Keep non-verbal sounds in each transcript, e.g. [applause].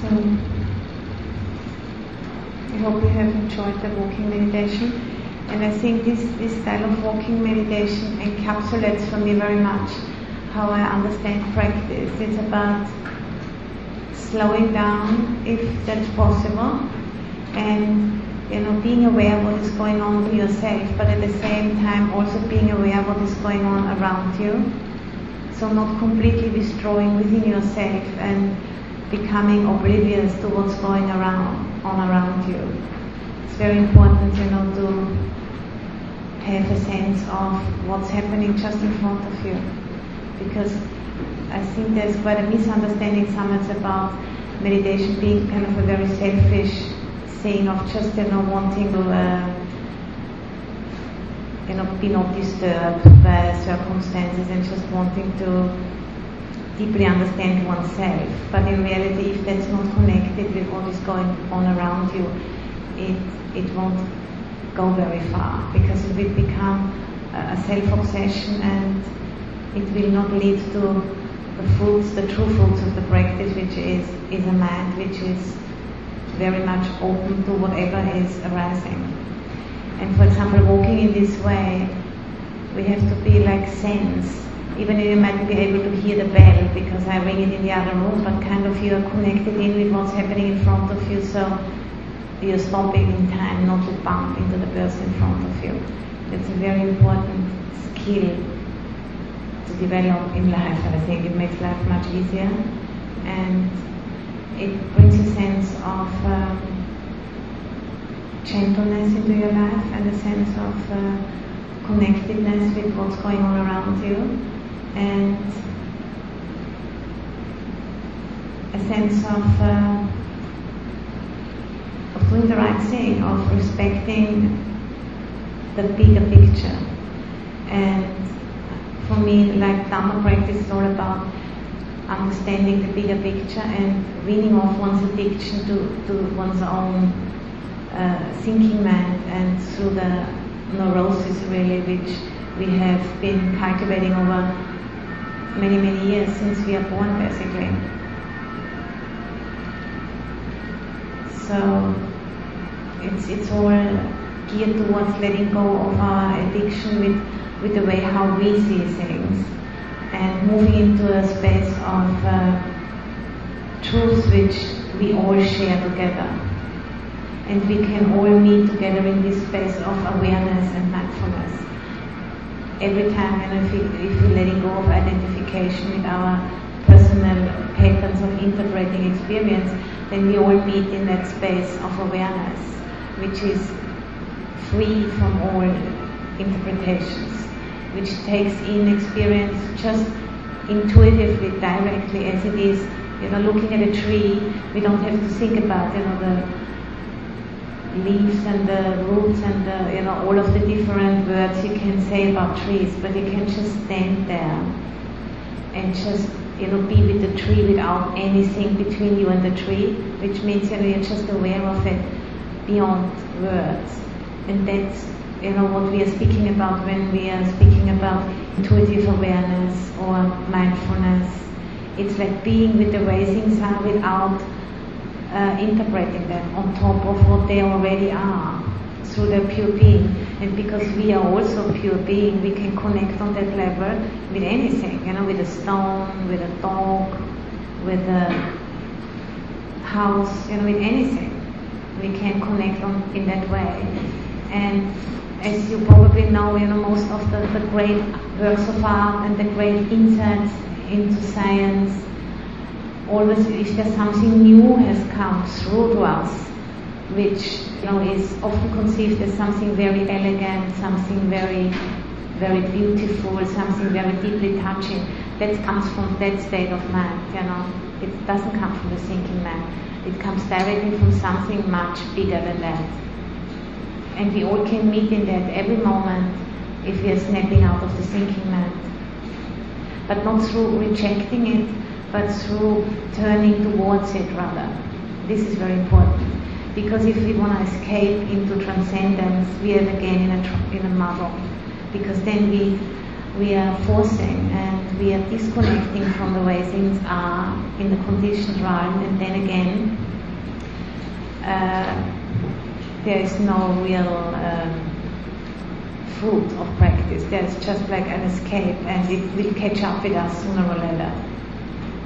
So I hope you have enjoyed the walking meditation. And I think this, this style of walking meditation encapsulates for me very much how I understand practice. It's about slowing down if that's possible and you know being aware of what is going on with yourself but at the same time also being aware of what is going on around you so not completely destroying within yourself and becoming oblivious to what's going around on around you. It's very important you know to have a sense of what's happening just in front of you. Because I think there's quite a misunderstanding sometimes about meditation being kind of a very selfish thing of just you know wanting to uh, you know be not disturbed by circumstances and just wanting to deeply understand oneself. But in reality, if that's not connected with what is going on around you, it it won't go very far because it will become a self-obsession and it will not lead to the fruits, the true fruits of the practice, which is is a mind which is very much open to whatever is arising. And for example, walking in this way, we have to be like sense. Even if you might be able to hear the bell because I ring it in the other room, but kind of you are connected in with what's happening in front of you, so you're stopping in time not to bump into the person in front of you. It's a very important skill to develop in life, and I think it makes life much easier. And it brings a sense of um, gentleness into your life and a sense of uh, connectedness with what's going on around you and a sense of uh, of doing the right thing, of respecting the bigger picture. And for me, like Dhamma practice is all about understanding the bigger picture and weaning off one's addiction to, to one's own uh, thinking mind and through the neurosis really which we have been cultivating over many many years since we are born basically. So it's it's all geared towards letting go of our addiction with with the way how we see things and moving into a space of uh, truth which we all share together. And we can all meet together in this space of awareness and mindfulness. Every time, and if, we're letting go of identification with our personal patterns of interpreting experience, then we all meet in that space of awareness, which is free from all interpretations which takes in experience just intuitively, directly as it is. You know, looking at a tree, we don't have to think about, you know, the leaves and the roots and the, you know, all of the different words you can say about trees, but you can just stand there and just, know, be with the tree without anything between you and the tree, which means, you know, you're just aware of it beyond words. And that's you know, what we are speaking about when we are speaking about intuitive awareness or mindfulness. It's like being with the things are without uh, interpreting them on top of what they already are through their pure being. And because we are also pure being, we can connect on that level with anything, you know, with a stone, with a dog, with a house, you know, with anything. We can connect on in that way. And as you probably know, you know, most of the, the great works of art and the great insights into science, always if there's something new has come through to us, which know is often conceived as something very elegant, something very very beautiful, something very deeply touching. That comes from that state of mind, you know. It doesn't come from the thinking mind. It comes directly from something much bigger than that and we all can meet in that every moment if we are snapping out of the thinking mind. But not through rejecting it, but through turning towards it rather. This is very important. Because if we want to escape into transcendence, we are again in a, in a muddle. Because then we, we are forcing and we are disconnecting from the way things are in the conditioned realm, and then again, uh, there is no real um, fruit of practice. There's just like an escape, and it will catch up with us sooner or later.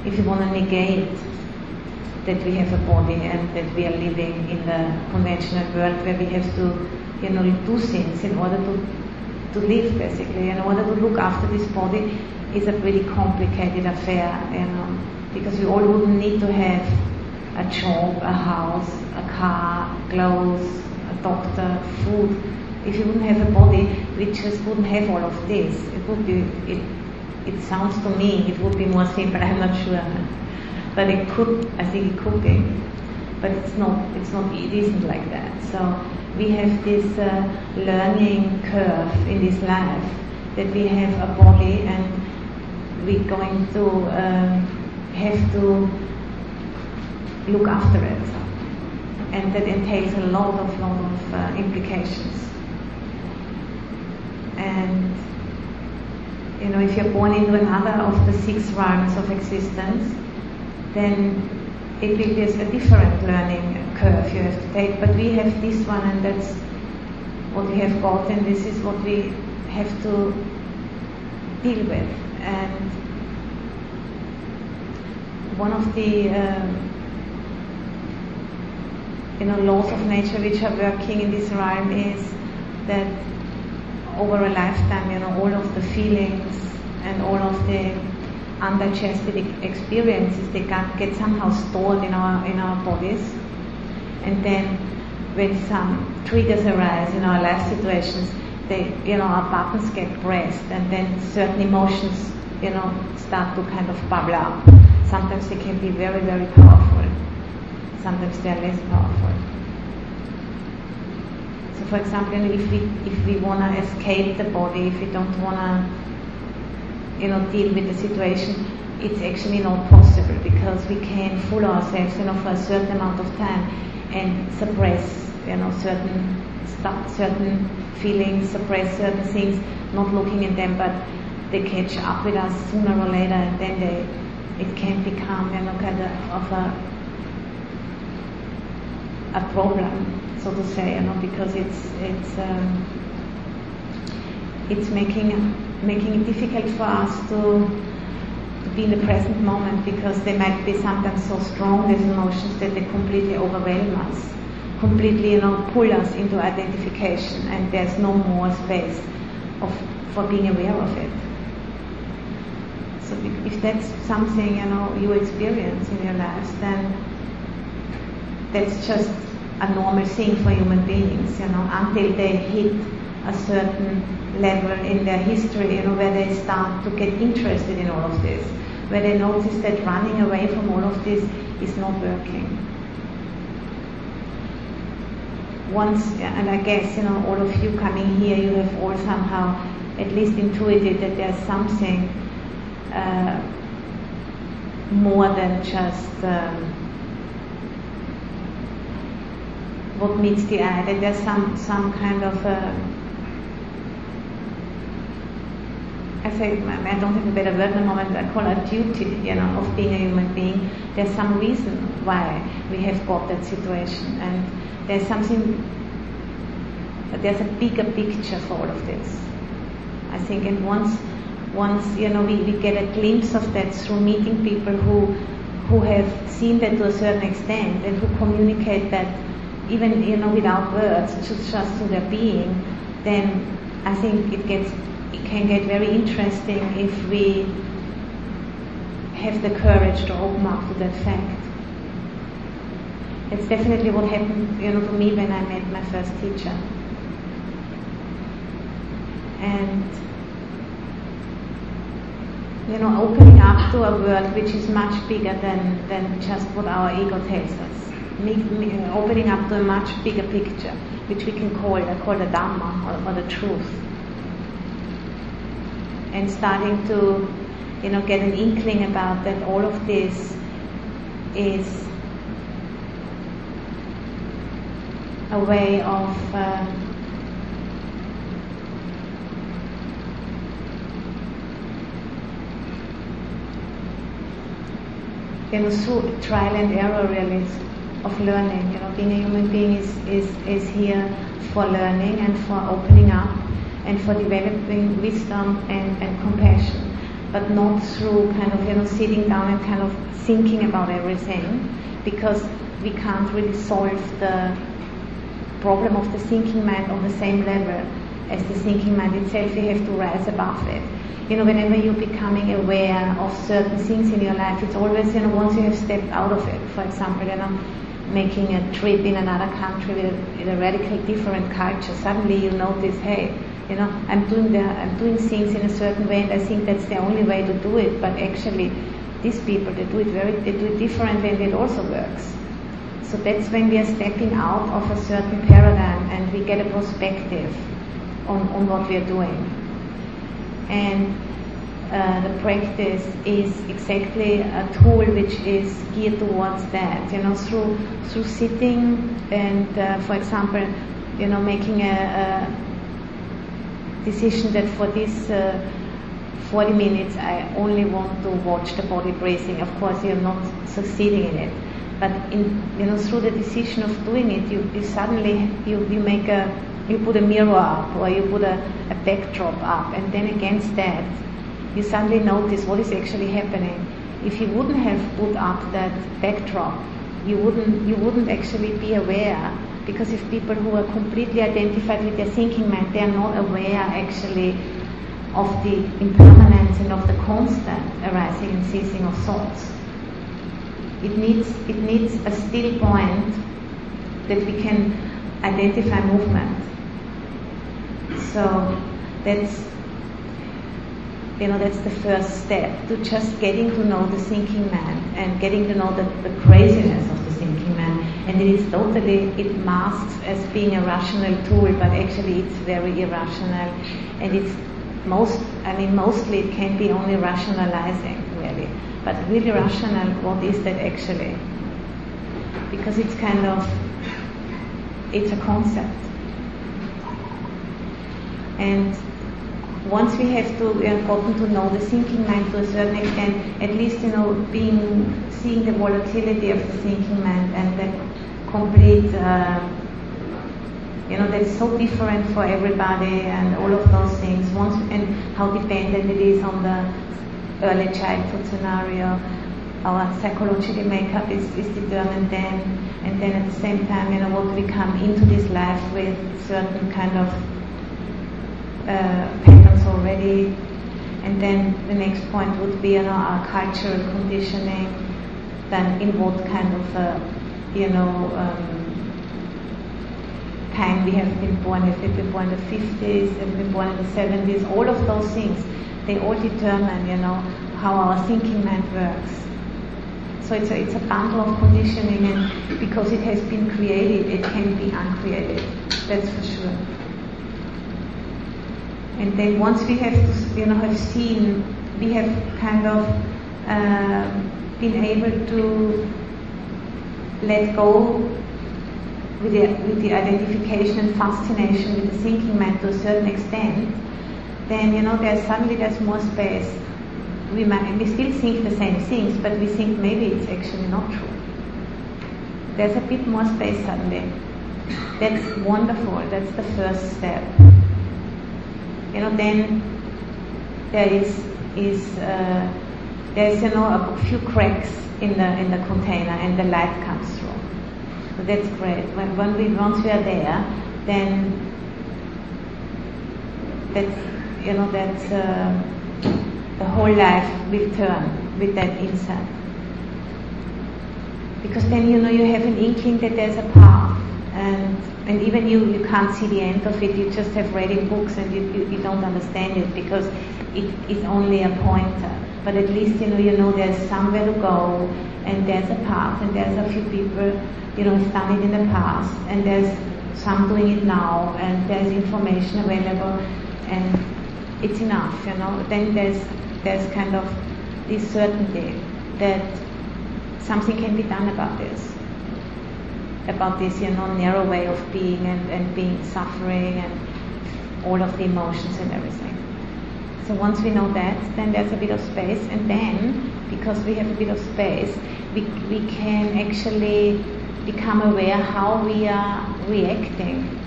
If you want to negate that we have a body and that we are living in the conventional world where we have to, you know, do things in order to to live basically. In order to look after this body is a pretty complicated affair, you know, because we all wouldn't need to have a job, a house, a car, clothes, a doctor, food. If you wouldn't have a body, we just wouldn't have all of this. It would be, it, it sounds to me, it would be more simple, [laughs] I'm not sure. But it could, I think it could be. But it's not, it's not, it isn't like that. So we have this uh, learning curve in this life that we have a body and we're going to um, have to look after it. And that entails a lot of, lot of uh, implications. And, you know, if you're born into another of the six realms of existence, then it will be a different learning curve you have to take, but we have this one and that's what we have got and this is what we have to deal with. And one of the um, you know laws of nature which are working in this realm is that over a lifetime, you know, all of the feelings and all of the undigested experiences they can get somehow stored in our in our bodies and then when some triggers arise in our life situations, they, you know, our buttons get pressed and then certain emotions, you know, start to kind of bubble up. Sometimes they can be very, very powerful. Sometimes they are less powerful. So for example, if we, if we want to escape the body, if we don't want to, you know, deal with the situation, it's actually not possible because we can fool ourselves, you know, for a certain amount of time and suppress, you know, certain stuff, certain feelings, suppress certain things, not looking at them, but they catch up with us sooner or later, and then they, it can become, you know, kind of a, a problem, so to say, you know, because it's it's um, it's making making it difficult for us to be in the present moment because they might be sometimes so strong, these emotions, that they completely overwhelm us, completely, you know, pull us into identification, and there's no more space of, for being aware of it. So if that's something, you know, you experience in your lives, then that's just a normal thing for human beings, you know, until they hit a certain level in their history, you know, where they start to get interested in all of this, where they notice that running away from all of this is not working. Once, and I guess, you know, all of you coming here, you have all somehow at least intuited that there's something uh, more than just um, what meets the eye, that there's some, some kind of uh, I say, I don't have a better word at the moment, I call it duty, you know, of being a human being. There's some reason why we have got that situation. And there's something, there's a bigger picture for all of this. I think, and once, once, you know, we, we get a glimpse of that through meeting people who, who have seen that to a certain extent and who communicate that even, you know, without words, just, just through their being, then I think it gets can get very interesting if we have the courage to open up to that fact. It's definitely what happened, you know, to me when I met my first teacher. And you know, opening up to a world which is much bigger than, than just what our ego tells us. Opening up to a much bigger picture, which we can call, I call the Dhamma or, or the truth and starting to, you know, get an inkling about that all of this is a way of uh, you know, trial and error really of learning. You know, being a human being is, is, is here for learning and for opening up and for developing wisdom and, and compassion, but not through kind of, you know, sitting down and kind of thinking about everything because we can't really solve the problem of the thinking mind on the same level as the thinking mind itself. We have to rise above it you know, whenever you're becoming aware of certain things in your life, it's always, you know, once you have stepped out of it, for example, you know, making a trip in another country with a, with a radical different culture, suddenly you notice, hey, you know, I'm doing the, I'm doing things in a certain way, and I think that's the only way to do it. But actually, these people they do it very, they do it differently, and it also works. So that's when we are stepping out of a certain paradigm, and we get a perspective on, on what we are doing and uh, the practice is exactly a tool which is geared towards that. You know, through through sitting and, uh, for example, you know, making a, a decision that for this uh, 40 minutes I only want to watch the body breathing. Of course, you're not succeeding in it, but in you know through the decision of doing it, you, you suddenly you, you make a you put a mirror up or you put a, a backdrop up, and then against that, you suddenly notice what is actually happening. If you wouldn't have put up that backdrop, you wouldn't you wouldn't actually be aware because if people who are completely identified with their thinking mind, they are not aware actually of the impermanence and of the constant arising and ceasing of thoughts. It needs it needs a still point that we can identify movement. So that's you know that's the first step to just getting to know the thinking man and getting to know the, the craziness of the thinking man. And it is totally it masks as being a rational tool, but actually it's very irrational, and it's most I mean mostly it can be only rationalizing really, but really rational. What is that actually? Because it's kind of it's a concept and once we have to uh, gotten to know the thinking mind to a certain extent, at least you know being seeing the volatility of the thinking mind and the complete uh, you know that's so different for everybody and all of those things. Once and how dependent it is on the early childhood scenario. Our psychological makeup is, is determined then, and then at the same time, you know, what we come into this life with certain kind of uh, already. And then the next point would be, you know, our cultural conditioning, then in what kind of, uh, you know, um, time we have been born, if we've been born in the 50s, if we've been born in the 70s, all of those things, they all determine, you know, how our thinking mind works. So it's a, it's a bundle of conditioning and because it has been created, it can be uncreated. That's for sure. And then once we have, you know, have seen, we have kind of uh, been able to let go with the, with the identification and fascination with the thinking mind to a certain extent, then you know there's suddenly there's more space. We might we still think the same things, but we think maybe it's actually not true. There's a bit more space suddenly. That's wonderful. That's the first step you know, then there is is uh, there's you know a few cracks in the in the container and the light comes through. So that's great. When when we once we are there, then that's you know that's uh, the whole life will turn with that insight. Because then you know you have an inkling that there's a path and and even you, you can't see the end of it. You just have read in books and you, you, you don't understand it because it is only a pointer. But at least you know you know there's somewhere to go and there's a path and there's a few people you know have done it in the past and there's some doing it now and there's information available and it's enough, you know. Then there's there's kind of this certainty that something can be done about this about this you know narrow way of being and, and being suffering and all of the emotions and everything. So once we know that, then there's a bit of space, and then because we have a bit of space, we, we can actually become aware how we are reacting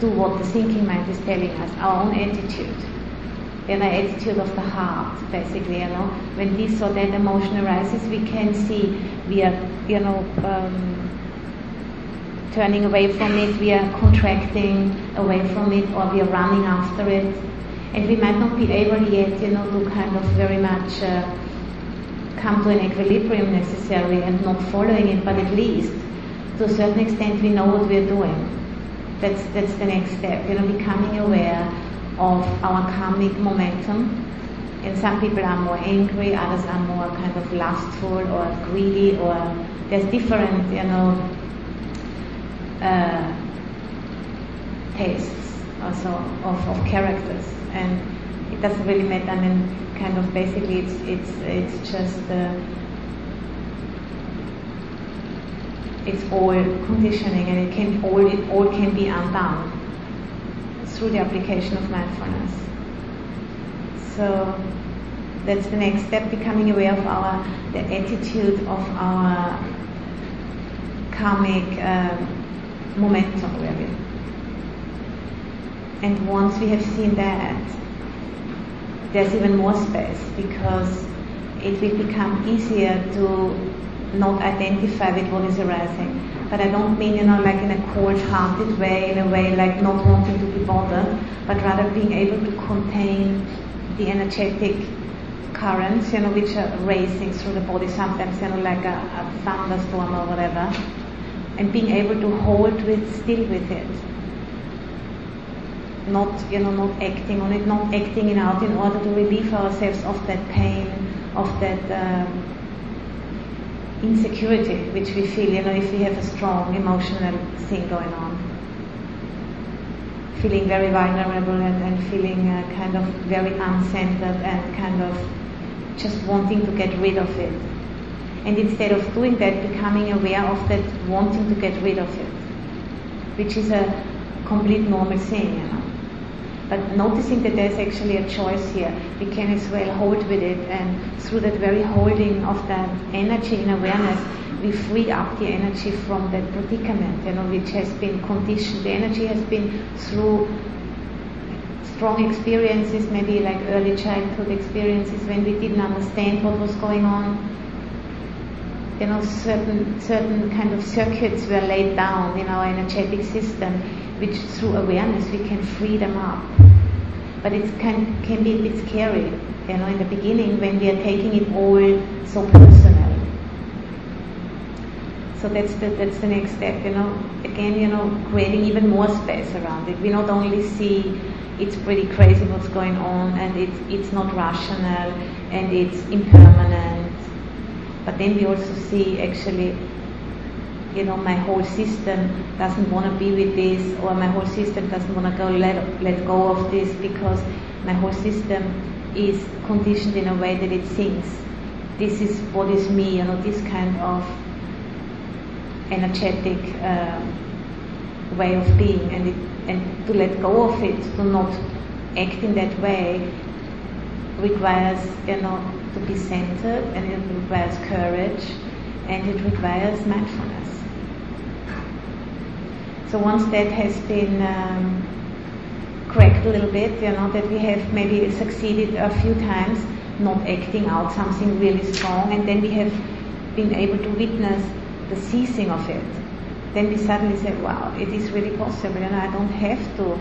to what the thinking mind is telling us, our own attitude. You know, attitude of the heart, basically, you know. When this or that emotion arises, we can see we are, you know, um, turning away from it, we are contracting away from it, or we are running after it. And we might not be able yet, you know, to kind of very much uh, come to an equilibrium necessarily and not following it, but at least to a certain extent we know what we're doing. That's, that's the next step, you know, becoming aware of our karmic momentum. And some people are more angry, others are more kind of lustful or greedy, or there's different, you know, uh, tastes also of, of characters. And it doesn't really matter. I mean, kind of basically, it's it's it's just. Uh, it's all conditioning and it can all it all can be undone through the application of mindfulness. So that's the next step, becoming aware of our the attitude of our karmic um, momentum really. And once we have seen that, there's even more space because it will become easier to not identify with what is arising. But I don't mean, you know, like in a cold-hearted way, in a way like not wanting to be bothered, but rather being able to contain the energetic currents, you know, which are racing through the body, sometimes, you know, like a, a thunderstorm or whatever, and being able to hold with, still with it. Not, you know, not acting on it, not acting it out in order to relieve ourselves of that pain, of that um, insecurity which we feel, you know, if we have a strong emotional thing going on. Feeling very vulnerable and, and feeling uh, kind of very uncentered and kind of just wanting to get rid of it. And instead of doing that, becoming aware of that wanting to get rid of it, which is a complete normal thing, you know. But noticing that there's actually a choice here, we can as well hold with it, and through that very holding of that energy in awareness, we free up the energy from that predicament, you know, which has been conditioned. The energy has been through strong experiences, maybe like early childhood experiences when we didn't understand what was going on. You know, certain certain kind of circuits were laid down in our energetic system which through awareness we can free them up. But it can, can be a bit scary, you know, in the beginning when we are taking it all so personal. So that's the, that's the next step, you know. Again, you know, creating even more space around it. We not only see it's pretty crazy what's going on and it's, it's not rational and it's impermanent, but then we also see actually you know, my whole system doesn't want to be with this, or my whole system doesn't want to go let, let go of this because my whole system is conditioned in a way that it thinks this is what is me, you know, this kind of energetic uh, way of being, and it, and to let go of it, to not act in that way, requires, you know, to be centered, and it requires courage, and it requires mindfulness. So once that has been um, cracked a little bit, you know, that we have maybe succeeded a few times not acting out something really strong, and then we have been able to witness the ceasing of it, then we suddenly say, wow, it is really possible, and I don't have to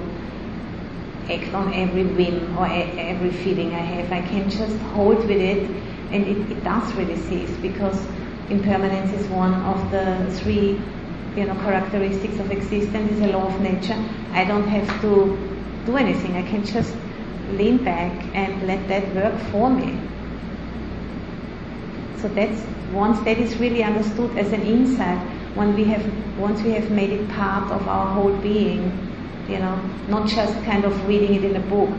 act on every whim or every feeling I have. I can just hold with it, and it, it does really cease because impermanence is one of the three you know, characteristics of existence is a law of nature. I don't have to do anything. I can just lean back and let that work for me. So that's once that is really understood as an insight, when we have once we have made it part of our whole being, you know, not just kind of reading it in a book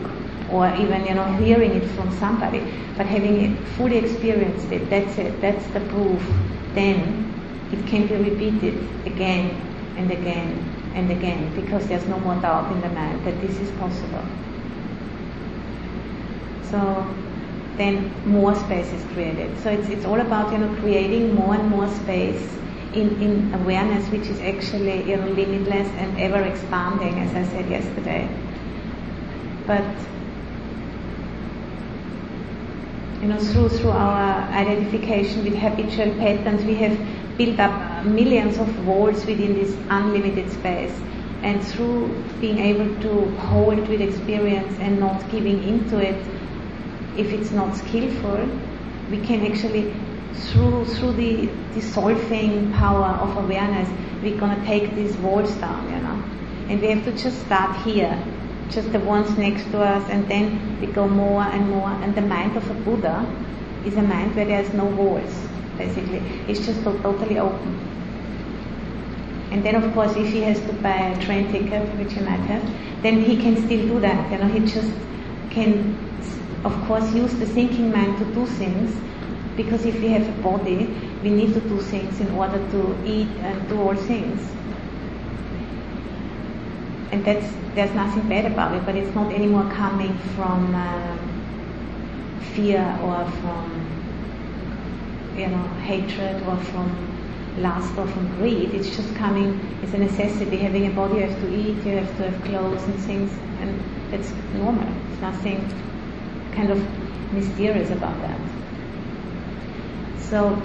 or even you know hearing it from somebody, but having it fully experienced it. That's it. That's the proof. Then it can be repeated again and again and again because there's no more doubt in the mind that this is possible. So then more space is created. So it's, it's all about, you know, creating more and more space in, in awareness, which is actually, you know, limitless and ever expanding, as I said yesterday. But you know, through through our identification with habitual patterns, we have built up millions of walls within this unlimited space. And through being able to hold with experience and not giving into it, if it's not skillful, we can actually, through through the dissolving power of awareness, we're gonna take these walls down, you know. And we have to just start here just the ones next to us, and then we go more and more. And the mind of a Buddha is a mind where there's no walls, basically. It's just totally open. And then, of course, if he has to buy a train ticket, which he might have, then he can still do that. You know, he just can, of course, use the thinking mind to do things. Because if we have a body, we need to do things in order to eat and do all things and that's there's nothing bad about it, but it's not anymore coming from uh, fear or from you know hatred or from lust or from greed. It's just coming. It's a necessity. Having a body, you have to eat, you have to have clothes and things, and it's normal. It's nothing kind of mysterious about that. So,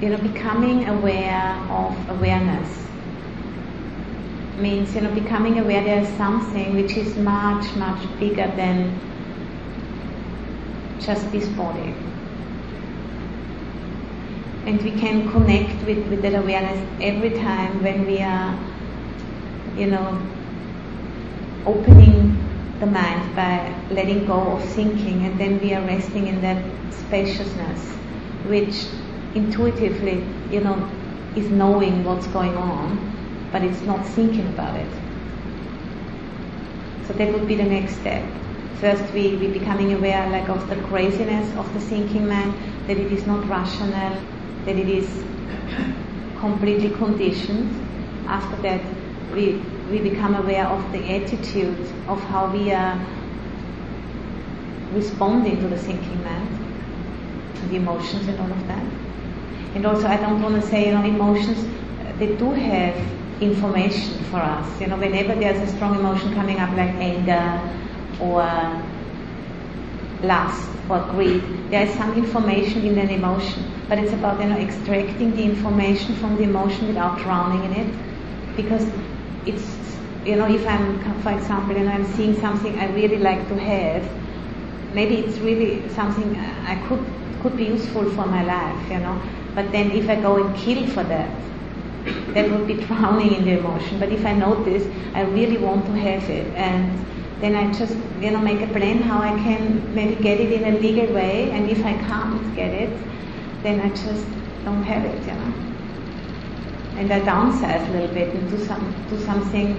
you know, becoming aware of awareness means you know becoming aware there is something which is much much bigger than just this body. And we can connect with, with that awareness every time when we are you know opening the mind by letting go of thinking and then we are resting in that spaciousness which intuitively you know is knowing what's going on but it's not thinking about it. So that would be the next step. First, we, we becoming aware like of the craziness of the thinking mind, that it is not rational, that it is completely conditioned. After that, we, we become aware of the attitude of how we are responding to the thinking mind, the emotions and all of that. And also, I don't want to say, you know, emotions, uh, they do have information for us. You know, whenever there's a strong emotion coming up like anger or lust or greed, there is some information in an emotion. But it's about you know extracting the information from the emotion without drowning in it. Because it's you know, if I'm for example, you know, I'm seeing something I really like to have, maybe it's really something I could could be useful for my life, you know. But then if I go and kill for that, that would be [laughs] drowning in the emotion. But if I notice I really want to have it and then I just you know make a plan how I can maybe get it in a legal way and if I can't get it then I just don't have it, you know. And I downsize a little bit and do some do something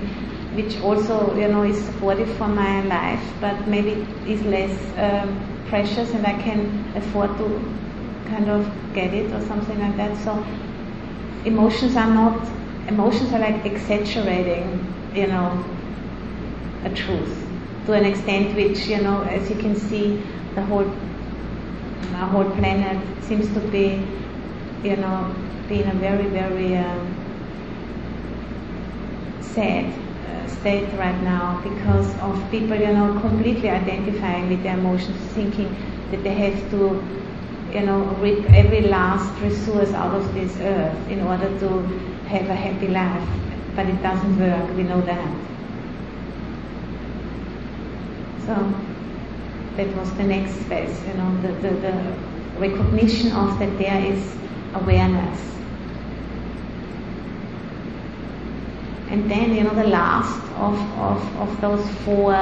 which also you know is supportive for my life but maybe is less um, precious and I can afford to kind of get it or something like that. So emotions are not emotions are like exaggerating, you know, a truth to an extent which, you know, as you can see, the whole our whole planet seems to be, you know, being a very, very um, sad state right now because of people, you know, completely identifying with their emotions, thinking that they have to you know, rip every last resource out of this earth in order to have a happy life. But it doesn't work, we know that. So that was the next phase, you know, the, the, the recognition of that there is awareness. And then, you know, the last of, of, of those four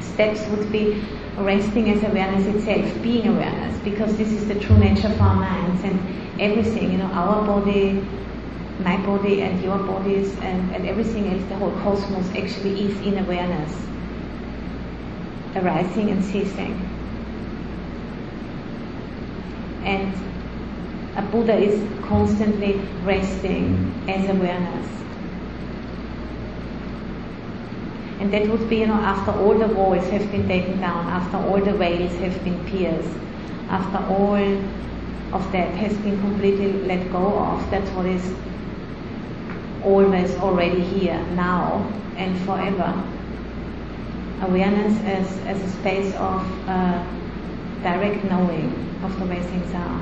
steps would be resting as awareness itself, being awareness, because this is the true nature of our minds and everything, you know, our body, my body and your bodies and, and everything else, the whole cosmos actually is in awareness, arising and ceasing. And a Buddha is constantly resting as awareness. And that would be, you know, after all the walls have been taken down, after all the veils have been pierced, after all of that has been completely let go of, that's what is always already here, now and forever. Awareness as, as a space of uh, direct knowing of the way things are.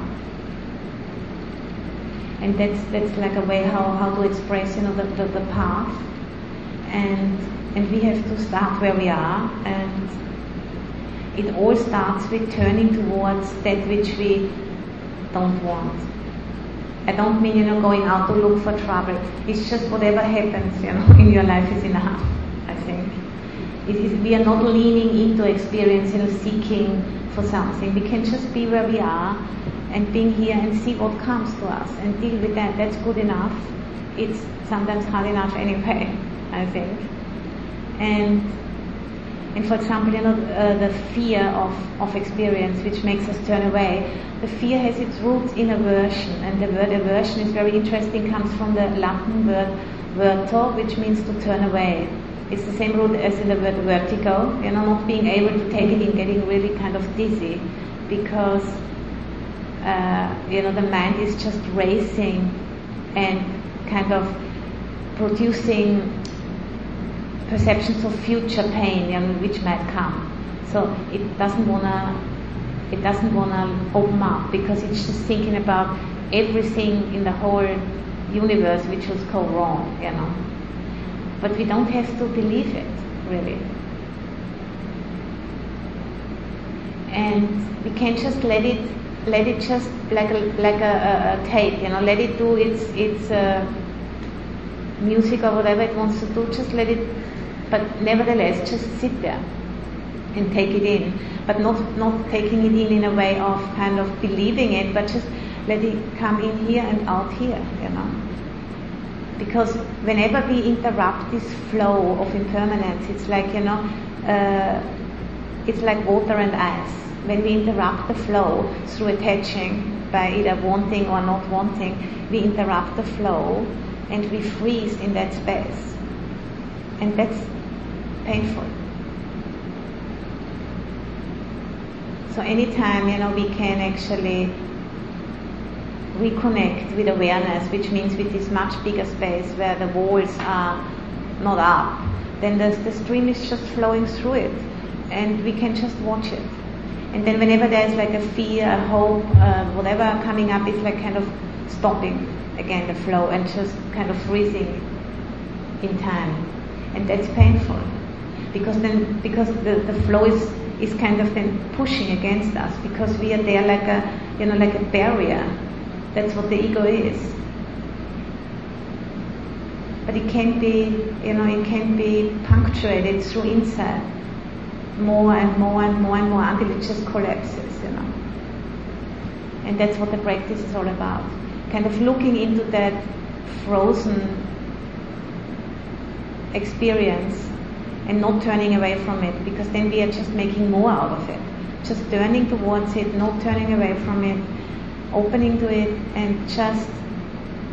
And that's, that's like a way how, how to express, you know, the, the, the path. And and we have to start where we are and it all starts with turning towards that which we don't want. I don't mean, you know, going out to look for trouble. It's just whatever happens, you know, [laughs] in your life is enough, I think. It is, we are not leaning into experience, you know, seeking for something. We can just be where we are and being here and see what comes to us and deal with that. That's good enough. It's sometimes hard enough anyway, [laughs] I think. And, and for example, you know, uh, the fear of, of experience which makes us turn away, the fear has its roots in aversion, and the word aversion is very interesting, comes from the Latin word verto, which means to turn away. It's the same root as in the word vertigo, you know, not being able to take it in, getting really kind of dizzy, because, uh, you know, the mind is just racing and kind of producing perceptions of future pain you know, which might come. So it doesn't wanna it doesn't wanna open up because it's just thinking about everything in the whole universe which will go wrong, you know. But we don't have to believe it, really. And we can just let it let it just like a like a, a, a tape, you know, let it do its its uh, music or whatever it wants to do, just let it but nevertheless, just sit there and take it in, but not, not taking it in in a way of kind of believing it, but just let it come in here and out here, you know. Because whenever we interrupt this flow of impermanence, it's like, you know, uh, it's like water and ice. When we interrupt the flow through attaching by either wanting or not wanting, we interrupt the flow and we freeze in that space. And that's painful. So anytime, you know, we can actually reconnect with awareness, which means with this much bigger space where the walls are not up, then the, the stream is just flowing through it and we can just watch it. And then whenever there's like a fear, a hope, uh, whatever coming up, it's like kind of stopping again the flow and just kind of freezing in time. And that's painful because then because the, the flow is is kind of then pushing against us because we are there like a you know like a barrier. That's what the ego is. But it can be you know it can be punctuated through insight more and more and more and more until it just collapses, you know. And that's what the practice is all about. Kind of looking into that frozen experience and not turning away from it because then we are just making more out of it. Just turning towards it, not turning away from it, opening to it and just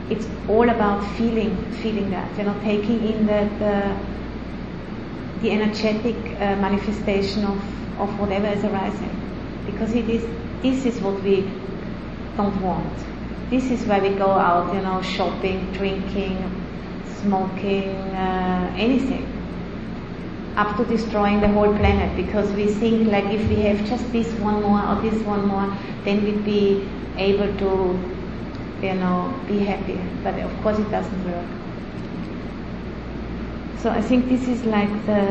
it's all about feeling feeling that, you know, taking in that the, the energetic uh, manifestation of, of whatever is arising. Because it is this is what we don't want. This is where we go out, you know, shopping, drinking, smoking, uh, anything up to destroying the whole planet because we think like if we have just this one more or this one more, then we'd be able to, you know, be happy. But of course it doesn't work. So I think this is like the,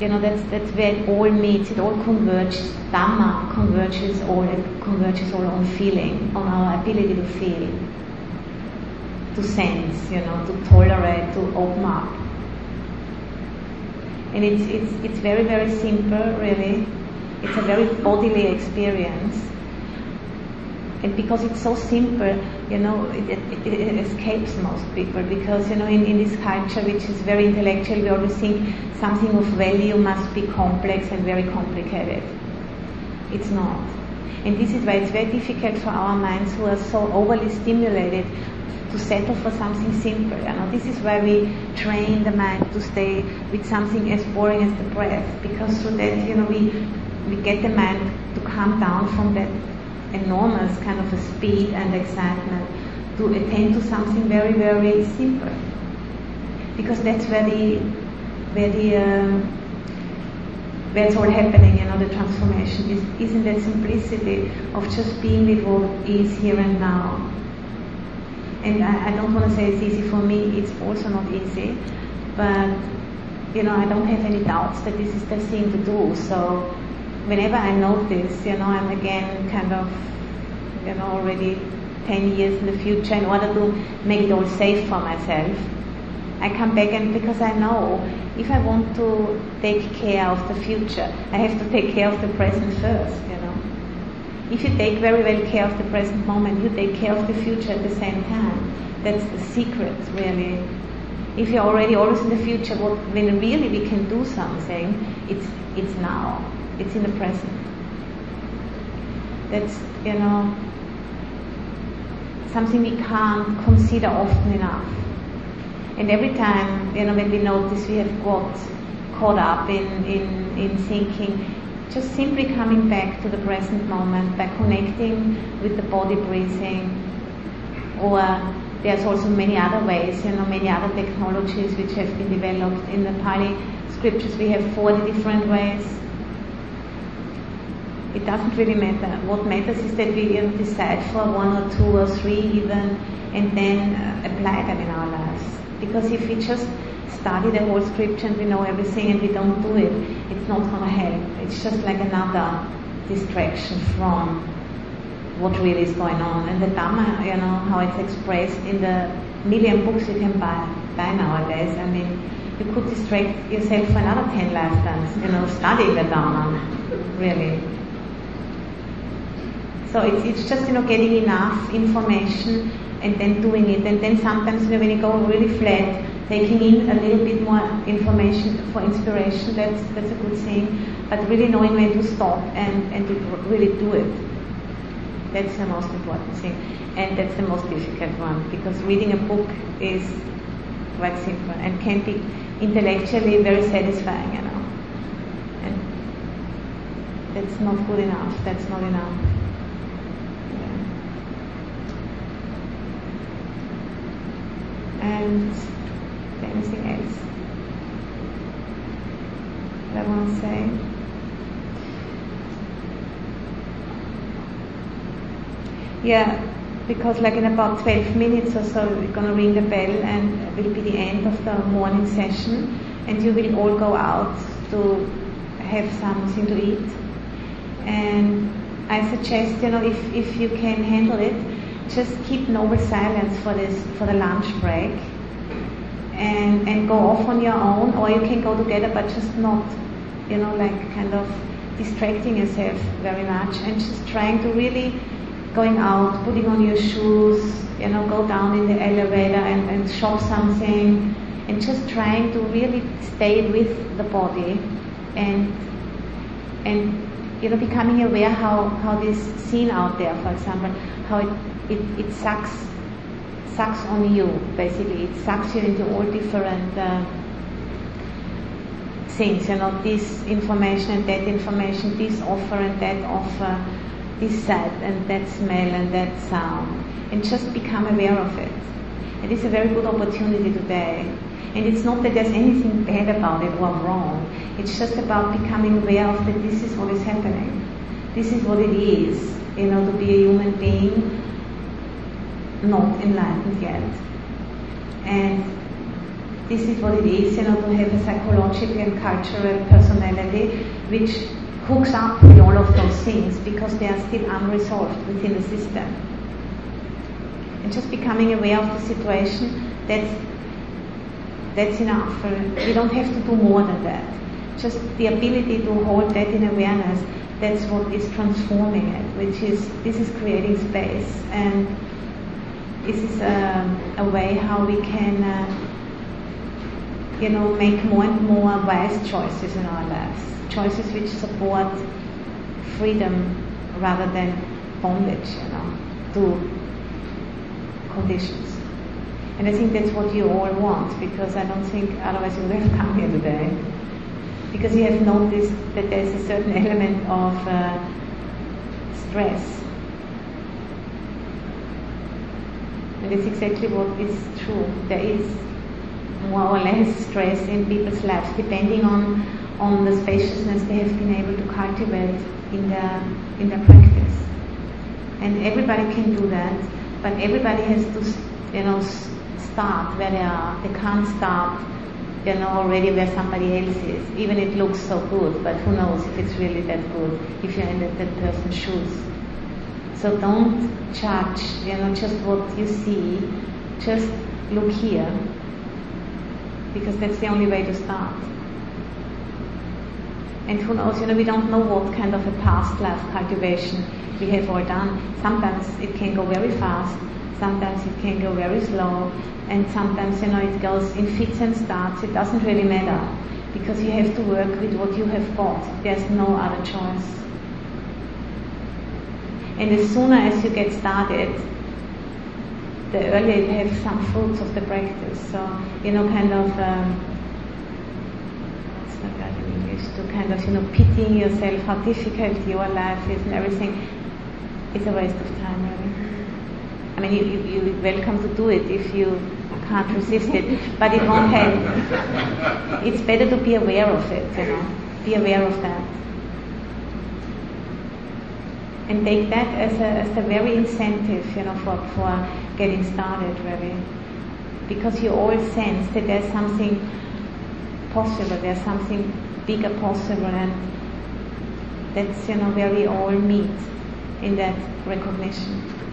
you know, that's that's where it all meets. It all converges. Dhamma converges all. It converges all on feeling, on our ability to feel, to sense, you know, to tolerate, to open up and it's, it's, it's very, very simple, really. It's a very bodily experience. And because it's so simple, you know, it, it, it escapes most people because, you know, in, in this culture which is very intellectual, we always think something of value must be complex and very complicated. It's not. And this is why it's very difficult for our minds who are so overly stimulated to settle for something simple. You know, this is why we train the mind to stay with something as boring as the breath, because through that, you know, we we get the mind to calm down from that enormous kind of a speed and excitement to attend to something very, very simple. Because that's where the where the um, it's all happening, you know, the transformation is, is in that simplicity of just being with what is here and now and I, I don't want to say it's easy for me, it's also not easy, but you know, I don't have any doubts that this is the thing to do. So whenever I notice, you know, I'm again kind of, you know, already 10 years in the future in order to make it all safe for myself, I come back and because I know if I want to take care of the future, I have to take care of the present first, you know. If you take very well care of the present moment, you take care of the future at the same time. That's the secret, really. If you're already always in the future, what, when really we can do something, it's, it's now. It's in the present. That's, you know, something we can't consider often enough. And every time, you know, when we notice we have got caught up in, in, in thinking, just simply coming back to the present moment by connecting with the body breathing or there's also many other ways, you know, many other technologies which have been developed. In the Pali scriptures we have 40 different ways. It doesn't really matter. What matters is that we decide for one or two or three even and then uh, apply them in our lives. Because if we just study the whole scripture and we know everything and we don't do it, it's not going to help. It's just like another distraction from what really is going on. And the Dhamma, you know, how it's expressed in the million books you can buy, buy nowadays. I mean, you could distract yourself for another 10 lifetimes, you know, studying the Dhamma, really. So it's, it's just, you know, getting enough information and then doing it. And then sometimes, you know, when you go really flat, taking in a little bit more information for inspiration, that's, that's a good thing. But really knowing when to stop and, and to really do it. That's the most important thing. And that's the most difficult one because reading a book is quite simple and can be intellectually very satisfying, you know. And that's not good enough. That's not enough. And anything else that I want to say? Yeah, because like in about 12 minutes or so we're going to ring the bell and it will be the end of the morning session and you will all go out to have something to eat. And I suggest, you know, if, if you can handle it, just keep noble silence for this, for the lunch break and, and go off on your own, or you can go together, but just not, you know, like kind of distracting yourself very much and just trying to really going out, putting on your shoes, you know, go down in the elevator and, and shop something, and just trying to really stay with the body and and you know becoming aware how, how this scene out there, for example, how it, it, it sucks sucks on you, basically. It sucks you into all different uh, things, you know, this information and that information, this offer and that offer, this sight and that smell and that sound, and just become aware of it. It is a very good opportunity today. And it's not that there's anything bad about it or wrong. It's just about becoming aware of that this is what is happening. This is what it is, you know, to be a human being not enlightened yet. And this is what it is, you know, to have a psychological and cultural personality which hooks up with all of those things because they are still unresolved within the system. And just becoming aware of the situation, that's, that's enough. Uh, we don't have to do more than that. Just the ability to hold that in awareness, that's what is transforming it, which is, this is creating space. And this is a, a way how we can, uh, you know, make more and more wise choices in our lives. Choices which support freedom rather than bondage, you know, to conditions. And I think that's what you all want because I don't think otherwise you would have come here today. Because you have noticed that there's a certain [laughs] element of uh, stress. It's exactly what is true. There is more or less stress in people's lives depending on, on the spaciousness they have been able to cultivate in their, in their practice. And everybody can do that, but everybody has to, you know, start where they are. They can't start, you know, already where somebody else is. Even it looks so good, but who knows if it's really that good if you're in that, that person's shoes. So don't judge, you know, just what you see. Just look here, because that's the only way to start. And who knows, you know, we don't know what kind of a past life cultivation we have all done. Sometimes it can go very fast, sometimes it can go very slow, and sometimes, you know, it goes in fits and starts. It doesn't really matter because you have to work with what you have got. There's no other choice. And as sooner as you get started, the earlier you have some fruits of the practice. So, you know, kind of, um, what's the word in English? To kind of, you know, pitying yourself, how difficult your life is and everything. It's a waste of time, really. I mean, you, you, you're welcome to do it if you can't resist it, but it won't help. [laughs] It's better to be aware of it, you know, be aware of that and take that as a, as a very incentive, you know, for, for getting started really. Because you all sense that there's something possible, there's something bigger possible and that's, you know, where we all meet in that recognition.